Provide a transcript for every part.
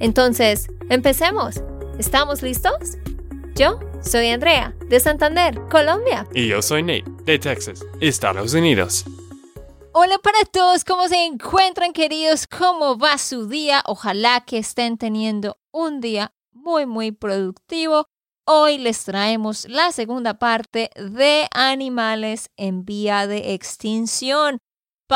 Entonces, empecemos. ¿Estamos listos? Yo soy Andrea, de Santander, Colombia. Y yo soy Nate, de Texas, Estados Unidos. Hola para todos, ¿cómo se encuentran queridos? ¿Cómo va su día? Ojalá que estén teniendo un día muy muy productivo Hoy les traemos la segunda parte de animales en vía de extinción.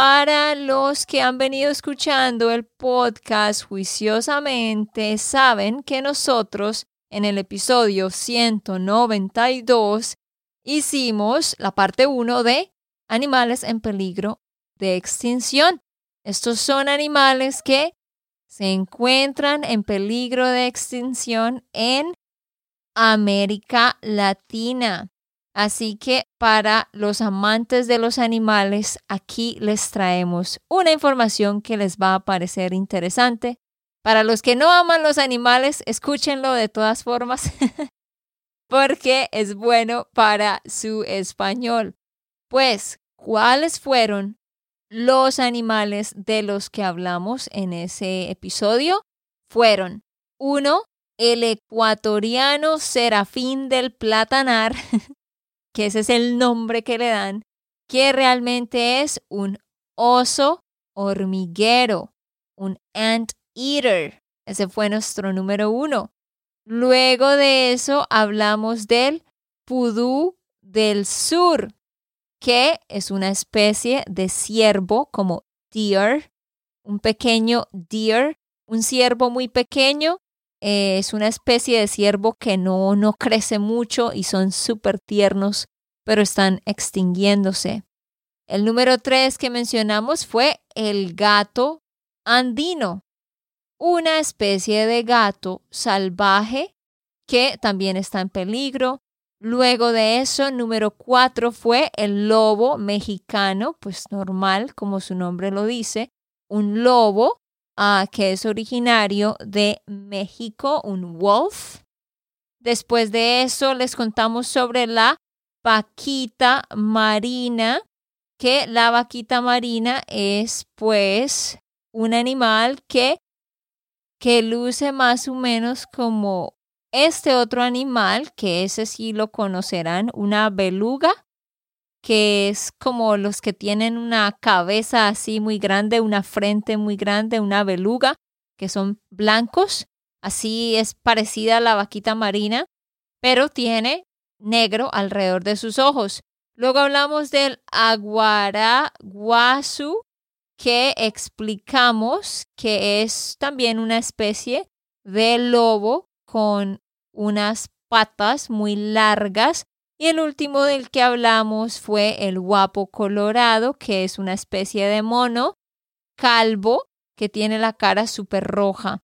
Para los que han venido escuchando el podcast juiciosamente, saben que nosotros en el episodio 192 hicimos la parte 1 de animales en peligro de extinción. Estos son animales que se encuentran en peligro de extinción en América Latina. Así que para los amantes de los animales, aquí les traemos una información que les va a parecer interesante. Para los que no aman los animales, escúchenlo de todas formas, porque es bueno para su español. Pues, ¿cuáles fueron los animales de los que hablamos en ese episodio? Fueron, uno, el ecuatoriano serafín del platanar, que ese es el nombre que le dan, que realmente es un oso hormiguero, un ant eater. Ese fue nuestro número uno. Luego de eso hablamos del pudú del sur, que es una especie de ciervo como deer, un pequeño deer, un ciervo muy pequeño eh, es una especie de ciervo que no, no crece mucho y son súper tiernos, pero están extinguiéndose. El número tres que mencionamos fue el gato andino, una especie de gato salvaje que también está en peligro. Luego de eso, número cuatro fue el lobo mexicano, pues normal, como su nombre lo dice, un lobo que es originario de México, un wolf. Después de eso les contamos sobre la vaquita marina, que la vaquita marina es pues un animal que, que luce más o menos como este otro animal, que ese sí lo conocerán, una beluga que es como los que tienen una cabeza así muy grande, una frente muy grande, una beluga, que son blancos. Así es parecida a la vaquita marina, pero tiene negro alrededor de sus ojos. Luego hablamos del aguaraguasu, que explicamos que es también una especie de lobo con unas patas muy largas y el último del que hablamos fue el guapo colorado, que es una especie de mono calvo que tiene la cara súper roja.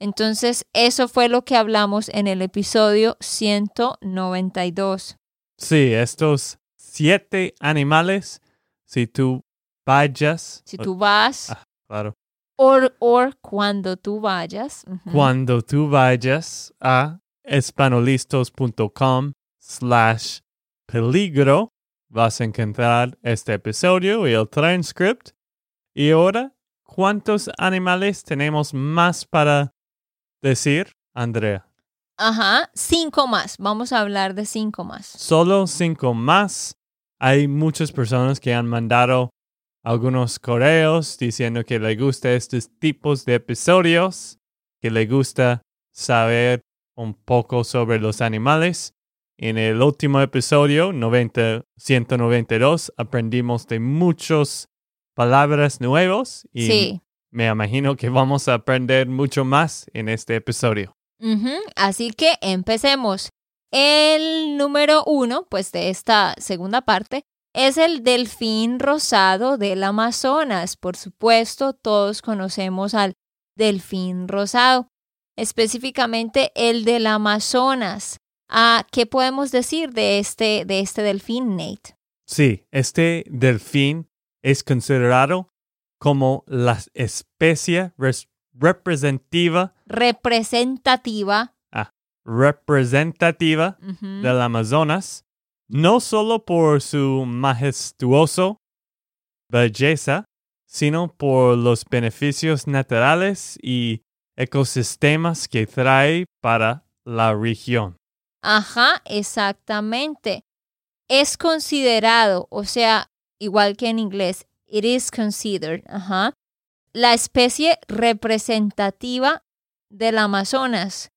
Entonces, eso fue lo que hablamos en el episodio 192. Sí, estos siete animales, si tú vayas. Si tú vas. Ah, claro. O cuando tú vayas. Cuando tú vayas a espanolistos.com slash peligro vas a encontrar este episodio y el transcript. Y ahora, ¿cuántos animales tenemos más para decir, Andrea? Ajá, cinco más. Vamos a hablar de cinco más. Solo cinco más. Hay muchas personas que han mandado algunos correos diciendo que le gusta estos tipos de episodios, que le gusta saber un poco sobre los animales. En el último episodio, 90, 192, aprendimos de muchas palabras nuevas y me imagino que vamos a aprender mucho más en este episodio. Así que empecemos. El número uno, pues de esta segunda parte, es el delfín rosado del Amazonas. Por supuesto, todos conocemos al delfín rosado. específicamente el del Amazonas. Ah, ¿Qué podemos decir de este, de este delfín, Nate? Sí, este delfín es considerado como la especie res- representativa, Representativa. representativa Ujú. del Amazonas, no solo por su majestuoso belleza, sino por los beneficios naturales y ecosistemas que trae para la región. Ajá, exactamente. Es considerado, o sea, igual que en inglés, it is considered, ajá, la especie representativa del Amazonas.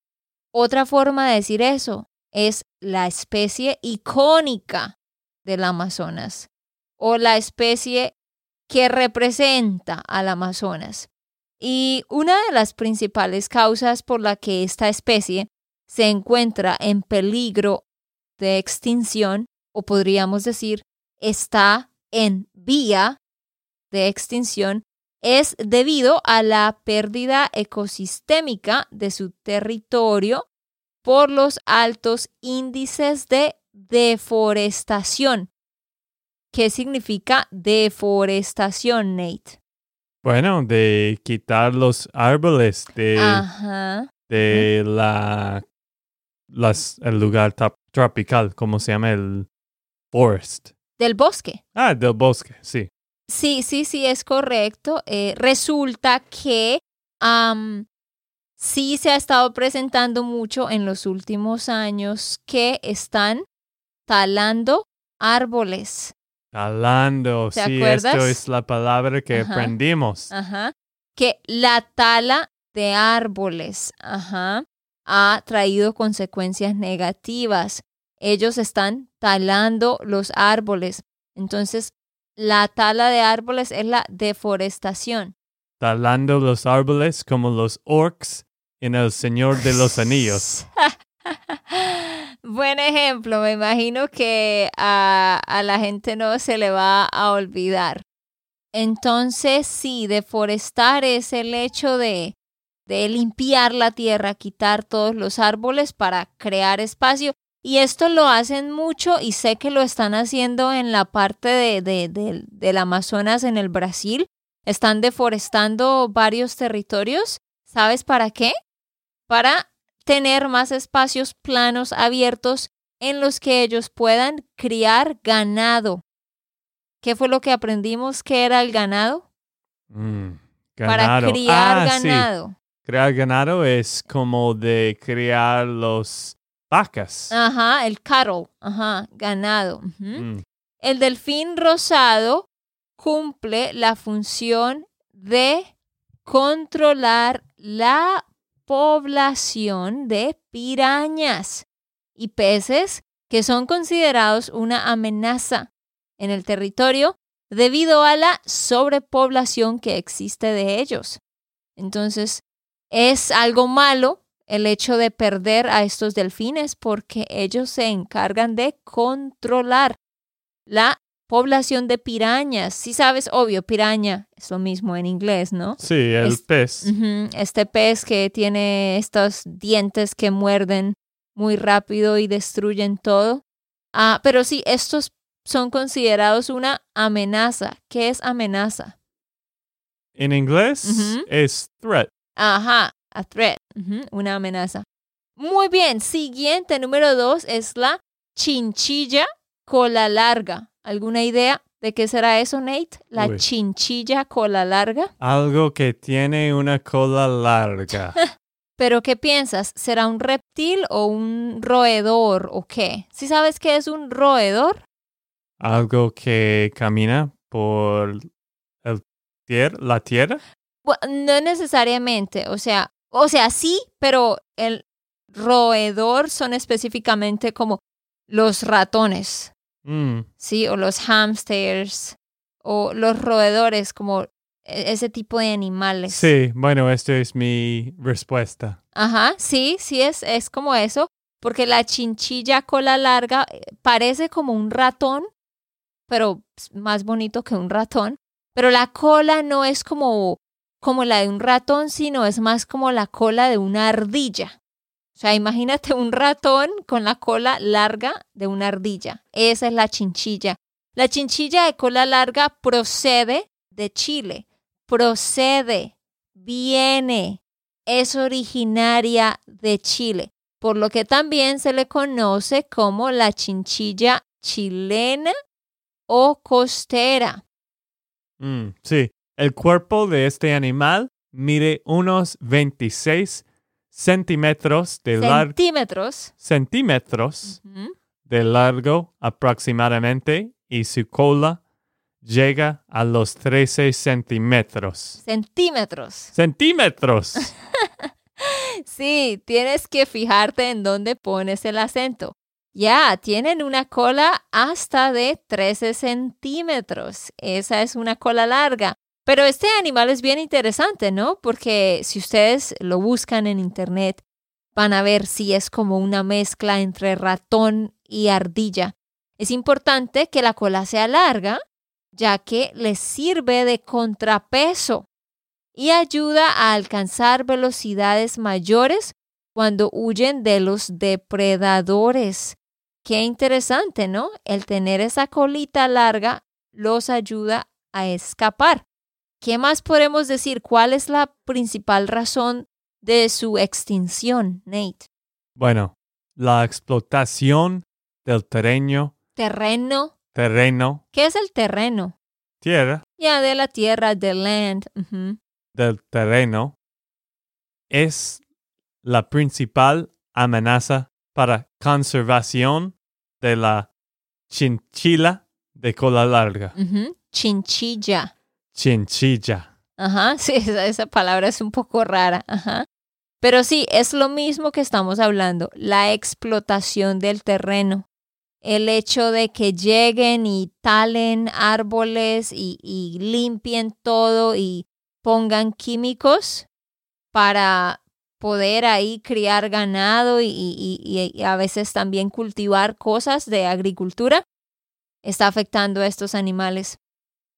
Otra forma de decir eso es la especie icónica del Amazonas o la especie que representa al Amazonas. Y una de las principales causas por la que esta especie se encuentra en peligro de extinción, o podríamos decir, está en vía de extinción, es debido a la pérdida ecosistémica de su territorio por los altos índices de deforestación. ¿Qué significa deforestación, Nate? Bueno, de quitar los árboles de, Ajá. de la, las, el lugar tropical, como se llama el forest. Del bosque. Ah, del bosque, sí. Sí, sí, sí, es correcto. Eh, resulta que am, sí se ha estado presentando mucho en los últimos años que están talando árboles. Talando, ¿Te sí, acuerdas? esto es la palabra que Ajá. aprendimos. Ajá. Que la tala de árboles, ajá, ha traído consecuencias negativas. Ellos están talando los árboles. Entonces, la tala de árboles es la deforestación. Talando los árboles como los orcs en El Señor de los Anillos. Buen ejemplo, me imagino que a, a la gente no se le va a olvidar. Entonces, sí, deforestar es el hecho de, de limpiar la tierra, quitar todos los árboles para crear espacio. Y esto lo hacen mucho y sé que lo están haciendo en la parte de, de- de- del Amazonas en el Brasil. Están deforestando varios territorios. ¿Sabes para qué? Para tener más espacios planos abiertos en los que ellos puedan criar ganado. ¿Qué fue lo que aprendimos que era el ganado? Mm, Para criar Ah, ganado. Criar ganado es como de criar los vacas. Ajá, el cattle, ajá, ganado. Mm, El delfín rosado cumple la función de controlar la población de pirañas y peces que son considerados una amenaza en el territorio debido a la sobrepoblación que existe de ellos. Entonces, es algo malo el hecho de perder a estos delfines porque ellos se encargan de controlar la población de pirañas. Si sabes, obvio, piraña es lo mismo en inglés, ¿no? sí, el pez. Este pez que tiene estos dientes que muerden muy rápido y destruyen todo. Ah, pero sí, estos son considerados una amenaza. ¿Qué es amenaza? En inglés es threat. Ajá, a threat, una amenaza. Muy bien, siguiente, número dos, es la chinchilla cola larga. ¿Alguna idea de qué será eso, Nate? La Uy. chinchilla cola larga. Algo que tiene una cola larga. Pero ¿qué piensas? ¿Será un reptil o un roedor o qué? ¿Sí sabes qué es un roedor? Algo que camina por el tier- la tierra. No necesariamente, o sea, o sea, sí, pero el roedor son específicamente como los ratones, Mm, ¿sí? O los hamsters o los roedores, como e- ese tipo de animales. Sí, bueno, esta es mi respuesta. Ajá, sí, sí, es, es como eso, porque la chinchilla cola larga eh, parece como un ratón, pero más bonito que un ratón, pero la cola no es como, como la de un ratón, sino es más como la cola de una ardilla. O sea, imagínate un ratón con la cola larga de una ardilla. Esa es la chinchilla. La chinchilla de cola larga procede de Chile. Procede, viene, es originaria de Chile, por lo que también se le conoce como la chinchilla chilena o costera. Mm, sí, el cuerpo de este animal mide unos 26 centímetros de largo. Centímetros. Centímetros de largo aproximadamente y su cola llega a los 13 centímetros. Centímetros. ¡Centímetros! Sí, tienes que fijarte en dónde pones el acento. Ya, tienen una cola hasta de 13 centímetros. Esa es una cola larga. Pero este animal es bien interesante, ¿no? Porque si ustedes lo buscan en internet, van a ver si es como una mezcla entre ratón y ardilla. Es importante que la cola sea larga, ya que les sirve de contrapeso y ayuda a alcanzar velocidades mayores cuando huyen de los depredadores. Qué interesante, ¿no? El tener esa colita larga los ayuda a escapar. ¿Qué más podemos decir? ¿Cuál es la principal razón de su extinción, Nate? Bueno, la explotación del terreno, Terreno. terreno, ¿Qué es el terreno? tierra, Ya de la tierra, de land. del terreno es la principal amenaza para conservación de la chinchila de cola larga. Chinchilla. Chinchilla. Ajá, sí, esa, palabra es un poco rara. Ajá. Pero sí, es lo mismo que estamos hablando, la explotación del terreno. El hecho de que lleguen y talen árboles y, limpien todo y pongan químicos para poder ahí criar ganado y a veces también cultivar cosas de agricultura, está afectando a estos animales.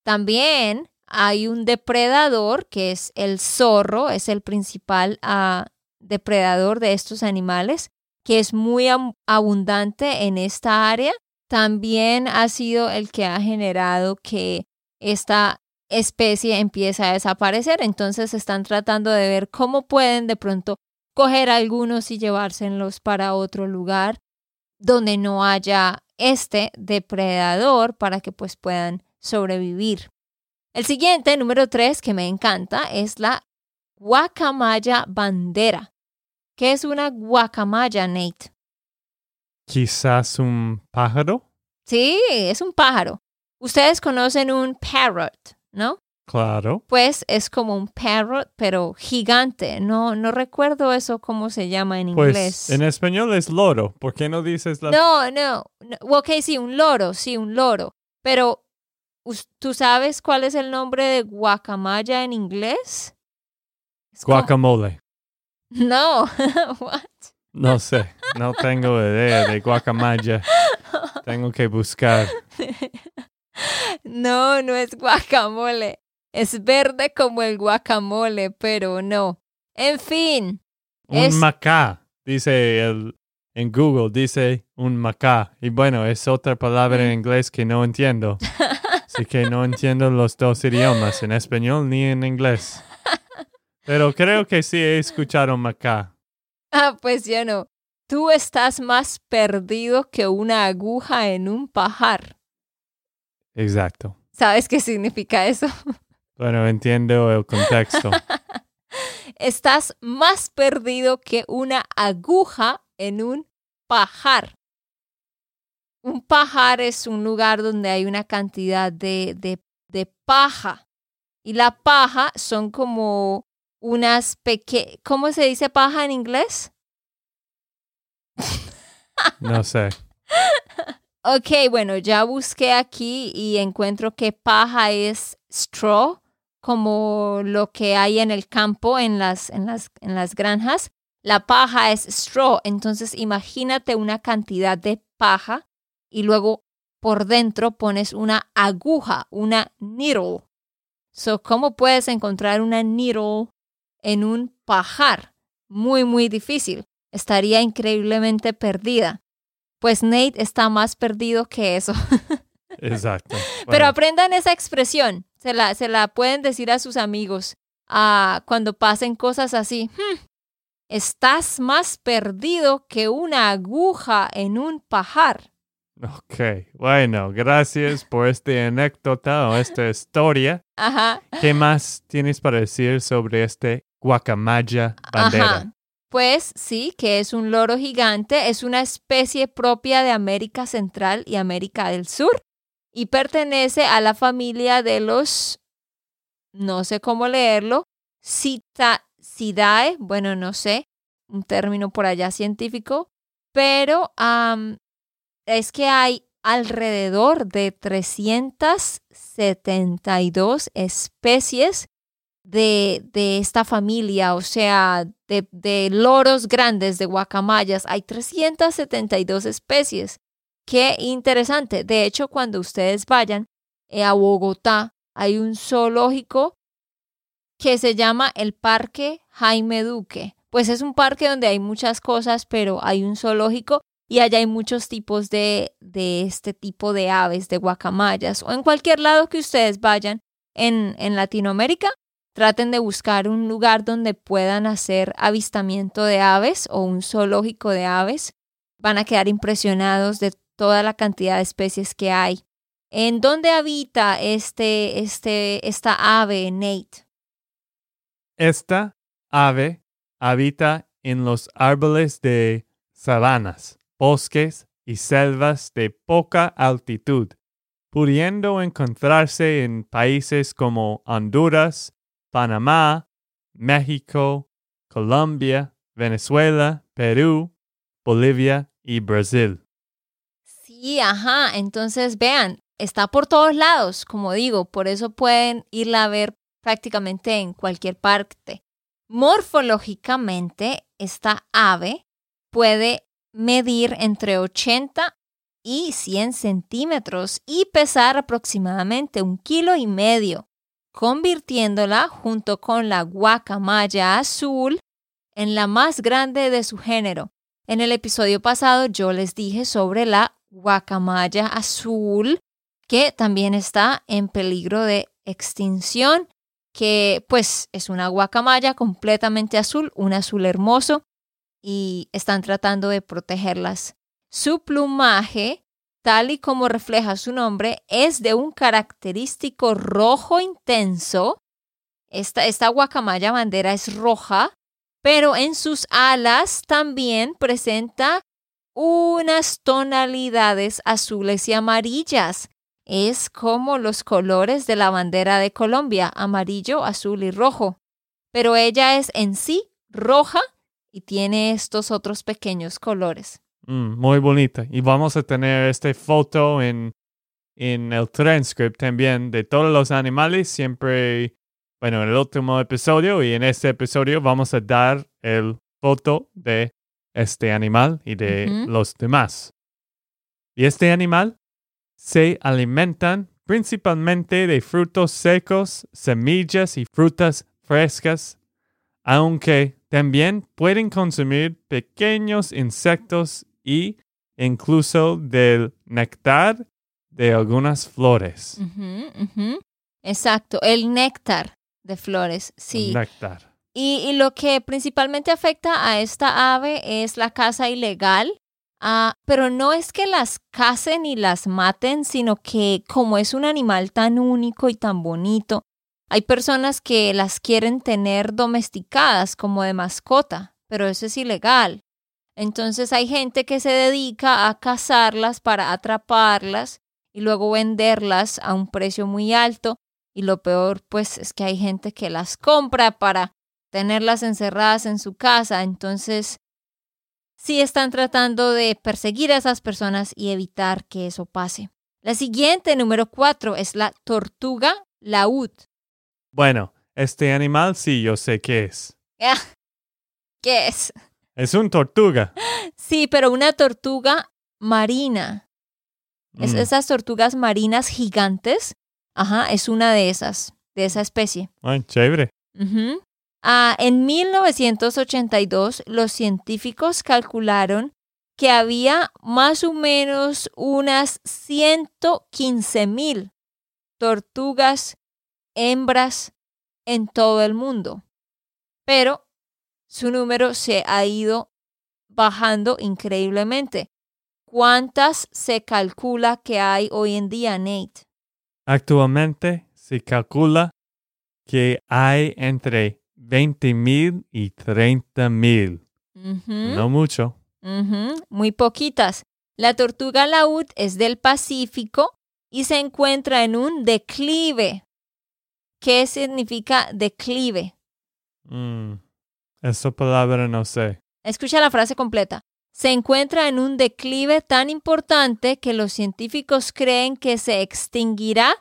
También hay un depredador que es el zorro, es el principal ah, depredador de estos animales, que es muy abundante en esta área. También ha sido el que ha generado que esta especie empiece a desaparecer. Entonces están tratando de ver cómo pueden de pronto coger algunos y llevárselos para otro lugar donde no haya este depredador para que pues puedan sobrevivir. El siguiente, número tres, que me encanta, es la guacamaya bandera. ¿Qué es una guacamaya, Nate? Quizás un pájaro. Sí, es un pájaro. Ustedes conocen un parrot, ¿no? Claro. Pues es como un parrot, pero gigante. No, no recuerdo eso cómo se llama en Pues inglés. en español es loro. ¿Por qué no dices la No, no, no. Ok, sí, un loro, sí, un loro. Pero, ¿tú sabes cuál es el nombre de guacamaya en inglés? Guacamole? No, what? No sé. No tengo idea de guacamaya. Tengo que buscar. No, no es guacamole. Es verde como el guacamole, pero no. En fin, Un Es- macá. Dice el, en Google, dice un macá. Y bueno, es otra palabra Mm. en inglés que no entiendo. Así que no entiendo los dos idiomas, en español ni en inglés. Pero creo que sí he escuchado macá. ah, pues yo no. Tú estás más perdido que una aguja en un pajar. Exacto. ¿Sabes qué significa eso? Bueno, entiendo el contexto. Estás más perdido que una aguja en un pajar. Un pajar es un lugar donde hay una cantidad de, de, de paja. Y la paja son como unas pequeñas... ¿Cómo se dice paja en inglés? No sé. Ok, bueno, ya busqué aquí y encuentro que paja es straw, como lo que hay en el campo, en las, en las, en las granjas. La paja es straw, entonces imagínate una cantidad de paja y luego por dentro pones una aguja, una needle. So, ¿cómo puedes encontrar una needle en un pajar? Muy, muy difícil. Estaría increíblemente perdida. Pues Nate está más perdido que eso. Exacto. Pero aprendan esa expresión. Se la, se la pueden decir a sus amigos ah, cuando pasen cosas así. "Hmm, estás más perdido que una aguja en un pajar. Ok, bueno, gracias por esta anécdota o esta historia. Ajá. ¿Qué más tienes para decir sobre este guacamaya bandera? Ajá. Pues sí, que es un loro gigante, es una especie propia de América Central y América del Sur y pertenece a la familia de los, no sé cómo leerlo, Citacidae, bueno, no sé, un término por allá científico, pero am, es que hay alrededor de 372 especies de, de esta familia, o sea, de, de loros grandes, de guacamayas. Hay 372 especies. Qué interesante. De hecho, cuando ustedes vayan eh, a Bogotá, hay un zoológico que se llama el Parque Jaime Duque. Pues es un parque donde hay muchas cosas, pero hay un zoológico y allá hay muchos tipos de, de este tipo de aves, de guacamayas, o en cualquier lado que ustedes vayan en, en Latinoamérica, traten de buscar un lugar donde puedan hacer avistamiento de aves o un zoológico de aves. Van a quedar impresionados de toda la cantidad de especies que hay. ¿En dónde habita este, este, esta ave, Nate? Esta ave habita en los árboles de sabanas, bosques y selvas de poca altitud, pudiendo encontrarse en países como Honduras, Panamá, México, Colombia, Venezuela, Perú, Bolivia y Brasil. Sí, ajá. Entonces, vean, está por todos lados, como digo, por eso pueden irla a ver prácticamente en cualquier parte. Morfológicamente, esta ave puede medir entre 80 y 100 centímetros y pesar aproximadamente un kilo y medio, convirtiéndola junto con la guacamaya azul en la más grande de su género. En el episodio pasado yo les dije sobre la guacamaya azul, que también está en peligro de extinción, que pues es una guacamaya completamente azul, un azul hermoso, y están tratando de protegerlas. Su plumaje, tal y como refleja su nombre, es de un característico rojo intenso. Esta, esta guacamaya bandera es roja, pero en sus alas también presenta unas tonalidades azules y amarillas. Es como los colores de la bandera de Colombia, amarillo, azul y rojo. Pero ella es en sí roja y tiene estos otros pequeños colores. Mm, muy bonita. Y vamos a tener esta foto en, en el transcript también de todos los animales. Siempre, bueno, en el último episodio y en este episodio vamos a dar el foto de este animal y de los demás. Y este animal se alimentan principalmente de frutos secos, semillas y frutas frescas, aunque también pueden consumir pequeños insectos y incluso del néctar de algunas flores. Exacto, el néctar de flores, sí. Néctar. Y, y lo que principalmente afecta a esta ave es la caza ilegal, ah, pero no es que las cacen y las maten, sino que como es un animal tan único y tan bonito, hay personas que las quieren tener domesticadas como de mascota, pero eso es ilegal. Entonces hay gente que se dedica a cazarlas para atraparlas y luego venderlas a un precio muy alto. Y lo peor, pues, es que hay gente que las compra para tenerlas encerradas en su casa. Entonces, sí están tratando de perseguir a esas personas y evitar que eso pase. La siguiente, número cuatro, es la tortuga laúd. Bueno, este animal sí yo sé qué es. ¿Qué es? Es un tortuga. Sí, pero una tortuga marina. Es Mm. esas tortugas marinas gigantes. Ajá, es una de esas. de esa especie. Ay, chévere. Ujú. Ah, en 1982, los científicos calcularon que había más o menos unas 115 mil tortugas hembras en todo el mundo. Pero su número se ha ido bajando increíblemente. ¿Cuántas se calcula que hay hoy en día, Nate? Actualmente se calcula que hay entre 20 mil y 30 mil. No mucho. Muy poquitas. La tortuga laúd es del Pacífico y se encuentra en un declive. ¿Qué significa declive? Mm, Esa palabra no sé. Escucha la frase completa. Se encuentra en un declive tan importante que los científicos creen que se extinguirá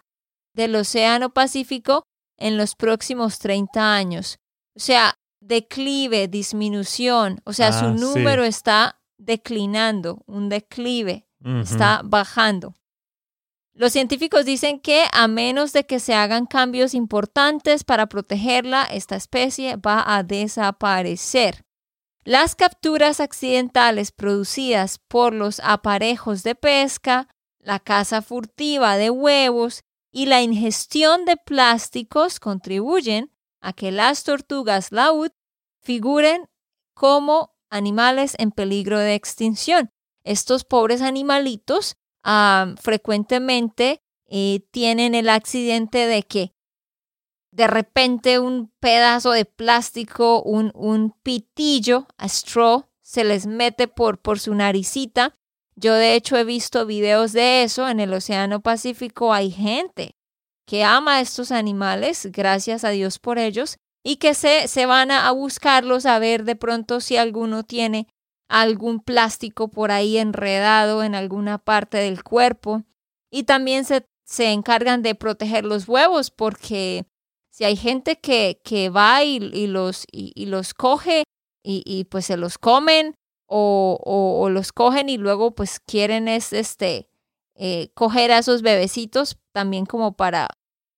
del Océano Pacífico en los próximos 30 años. O sea, declive, disminución. O sea, su Ah, sí. número está declinando, un declive. Está bajando. Los científicos dicen que a menos de que se hagan cambios importantes para protegerla, esta especie va a desaparecer. Las capturas accidentales producidas por los aparejos de pesca, la caza furtiva de huevos y la ingestión de plásticos contribuyen a que las tortugas laúd figuren como animales en peligro de extinción estos pobres animalitos frecuentemente eh, tienen el accidente de que de repente un pedazo de plástico, un, un pitillo, a straw, se les mete por, por su naricita. Yo de hecho he visto videos de eso en el Océano Pacífico. Hay gente que ama a estos animales, gracias a Dios por ellos, y que se, se van a buscarlos a ver de pronto si alguno tiene algún plástico por ahí enredado en alguna parte del cuerpo. Y también se, se encargan de proteger los huevos porque si hay gente que, que va y, y los, y, los coge y, y, pues se los comen o, o, o los cogen y luego pues quieren es, este, eh, coger a esos bebecitos también como para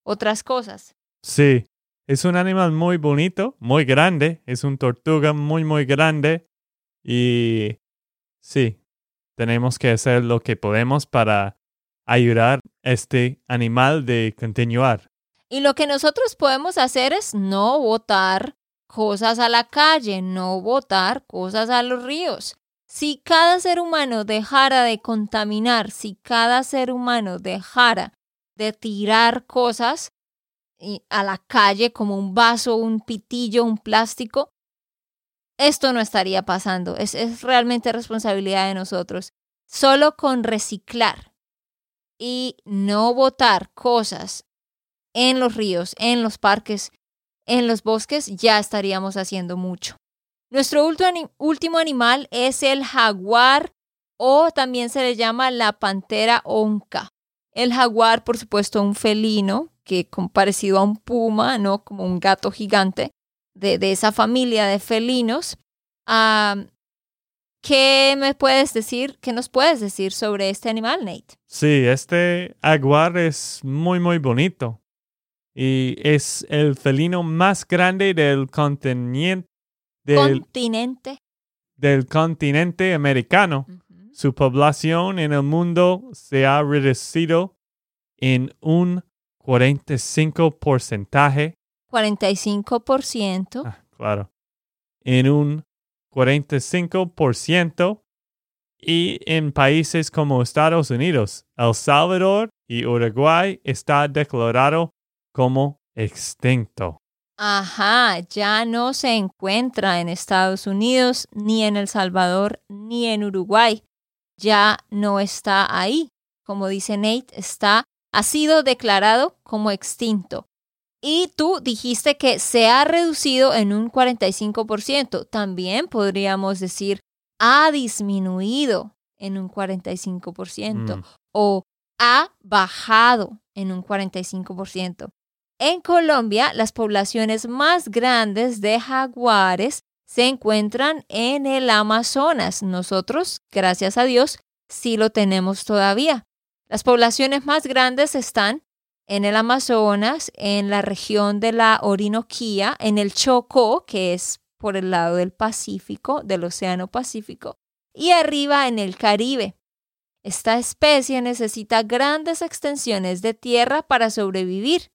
otras cosas. Sí, es un animal muy bonito, muy grande. Es un tortuga muy, muy grande. Y sí, tenemos que hacer lo que podemos para ayudar a este animal de continuar. Y lo que nosotros podemos hacer es no botar cosas a la calle, no botar cosas a los ríos. Si cada ser humano dejara de contaminar, si cada ser humano dejara de tirar cosas a la calle como un vaso, un pitillo, un plástico, esto no estaría pasando. Es, es realmente responsabilidad de nosotros. Solo con reciclar y no botar cosas en los ríos, en los parques, en los bosques, ya estaríamos haciendo mucho. Nuestro último animal es el jaguar o también se le llama la pantera onca. El jaguar, por supuesto, un felino que parecido a un puma, ¿no? Como un gato gigante de, de esa familia de felinos. Ah, ¿Qué me puedes decir? ¿Qué nos puedes decir sobre este animal, Nate? Sí, este jaguar es muy, muy bonito. Y es el felino más grande del continente, del, Continente. del continente americano. Su población en el mundo se ha reducido en un 45 porcentaje. 45%. Ah, claro. En un 45%. Y en países como Estados Unidos, El Salvador y Uruguay está declarado como extinto. Ajá, ya no se encuentra en Estados Unidos, ni en El Salvador, ni en Uruguay. Ya no está ahí. Como dice Nate, está, ha sido declarado como extinto. Y tú dijiste que se ha reducido en un 45%. También podríamos decir ha disminuido en un 45% Mm. o ha bajado en un 45%. En Colombia, las poblaciones más grandes de jaguares se encuentran en el Amazonas. Nosotros, gracias a Dios, sí lo tenemos todavía. Las poblaciones más grandes están en el Amazonas, en la región de la Orinoquía, en el Chocó, que es por el lado del Pacífico, del Océano Pacífico, y arriba en el Caribe. Esta especie necesita grandes extensiones de tierra para sobrevivir.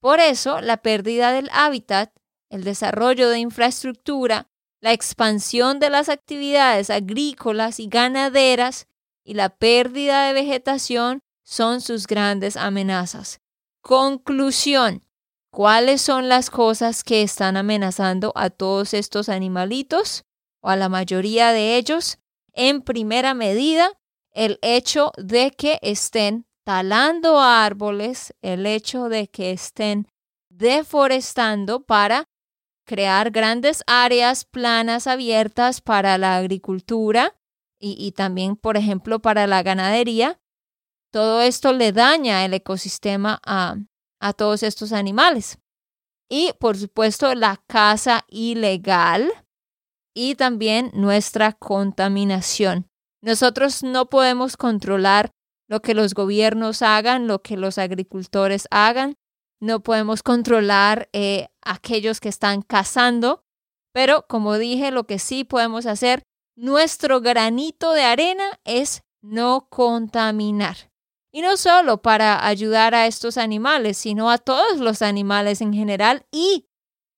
Por eso, la pérdida del hábitat, el desarrollo de infraestructura, la expansión de las actividades agrícolas y ganaderas y la pérdida de vegetación son sus grandes amenazas. Conclusión. ¿Cuáles son las cosas que están amenazando a todos estos animalitos o a la mayoría de ellos? En primera medida, el hecho de que estén talando árboles, el hecho de que estén deforestando para crear grandes áreas planas abiertas para la agricultura y, también, por ejemplo, para la ganadería. Todo esto le daña el ecosistema a, a todos estos animales. Y, por supuesto, la caza ilegal y también nuestra contaminación. Nosotros no podemos controlar lo que los gobiernos hagan, lo que los agricultores hagan. No podemos controlar eh, aquellos que están cazando. Pero, como dije, lo que sí podemos hacer, nuestro granito de arena es no contaminar. Y no solo para ayudar a estos animales, sino a todos los animales en general y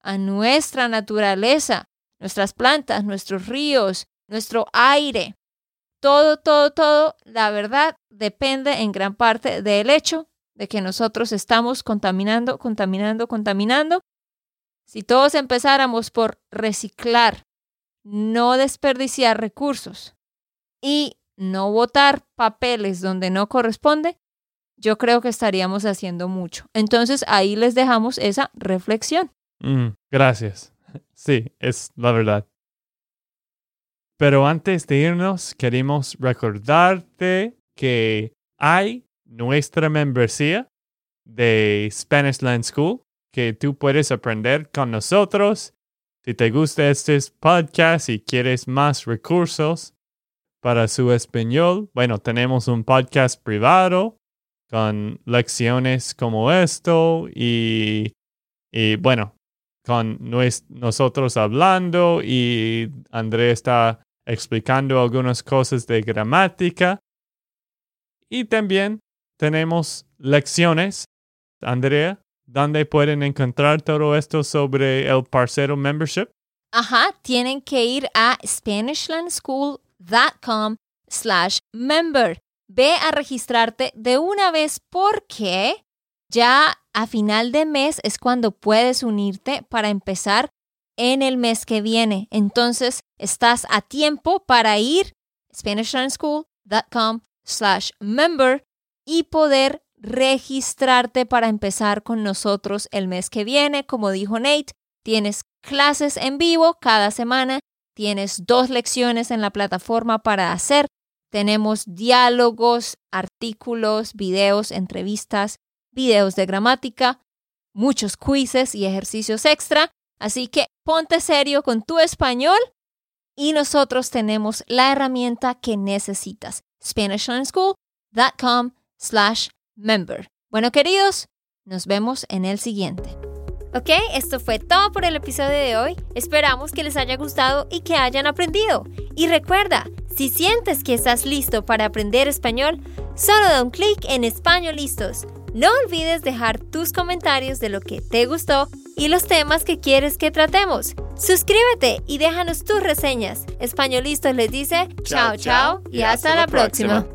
a nuestra naturaleza, nuestras plantas, nuestros ríos, nuestro aire todo, todo, todo, la verdad, depende en gran parte del hecho de que nosotros estamos contaminando, contaminando, contaminando. Si todos empezáramos por reciclar, no desperdiciar recursos y no botar papeles donde no corresponde, yo creo que estaríamos haciendo mucho. Entonces ahí les dejamos esa reflexión. Mm, gracias. Sí, es la verdad. Pero antes de irnos, queremos recordarte que hay nuestra membresía de Spanish Land School que tú puedes aprender con nosotros. Si te gusta este podcast y quieres más recursos para su español, bueno, tenemos un podcast privado con lecciones como esto y, y bueno, con nosotros hablando y André está explicando algunas cosas de gramática. Y también tenemos lecciones, Andrea, donde pueden encontrar todo esto sobre el Parcero Membership. Ajá, tienen que ir a SpanishLandSchool.com slash member. Ve a registrarte de una vez porque ya a final de mes es cuando puedes unirte para empezar en el mes que viene. Entonces, estás a tiempo para ir SpanishLandSchool.com slash member y poder registrarte para empezar con nosotros el mes que viene. Como dijo Nate, tienes clases en vivo cada semana, tienes dos lecciones en la plataforma para hacer, tenemos diálogos, artículos, videos, entrevistas, videos de gramática, muchos quizzes y ejercicios extra. Así que ponte serio con tu español y nosotros tenemos la herramienta que necesitas. SpanishLearnSchool.com slash member. Bueno, queridos, nos vemos en el siguiente. Ok, esto fue todo por el episodio de hoy. Esperamos que les haya gustado y que hayan aprendido. Y recuerda, si sientes que estás listo para aprender español, solo da un clic en Español Listos. No olvides dejar tus comentarios de lo que te gustó y los temas que quieres que tratemos. Suscríbete y déjanos tus reseñas. Españolistas les dice chao chao y, hasta, la próxima.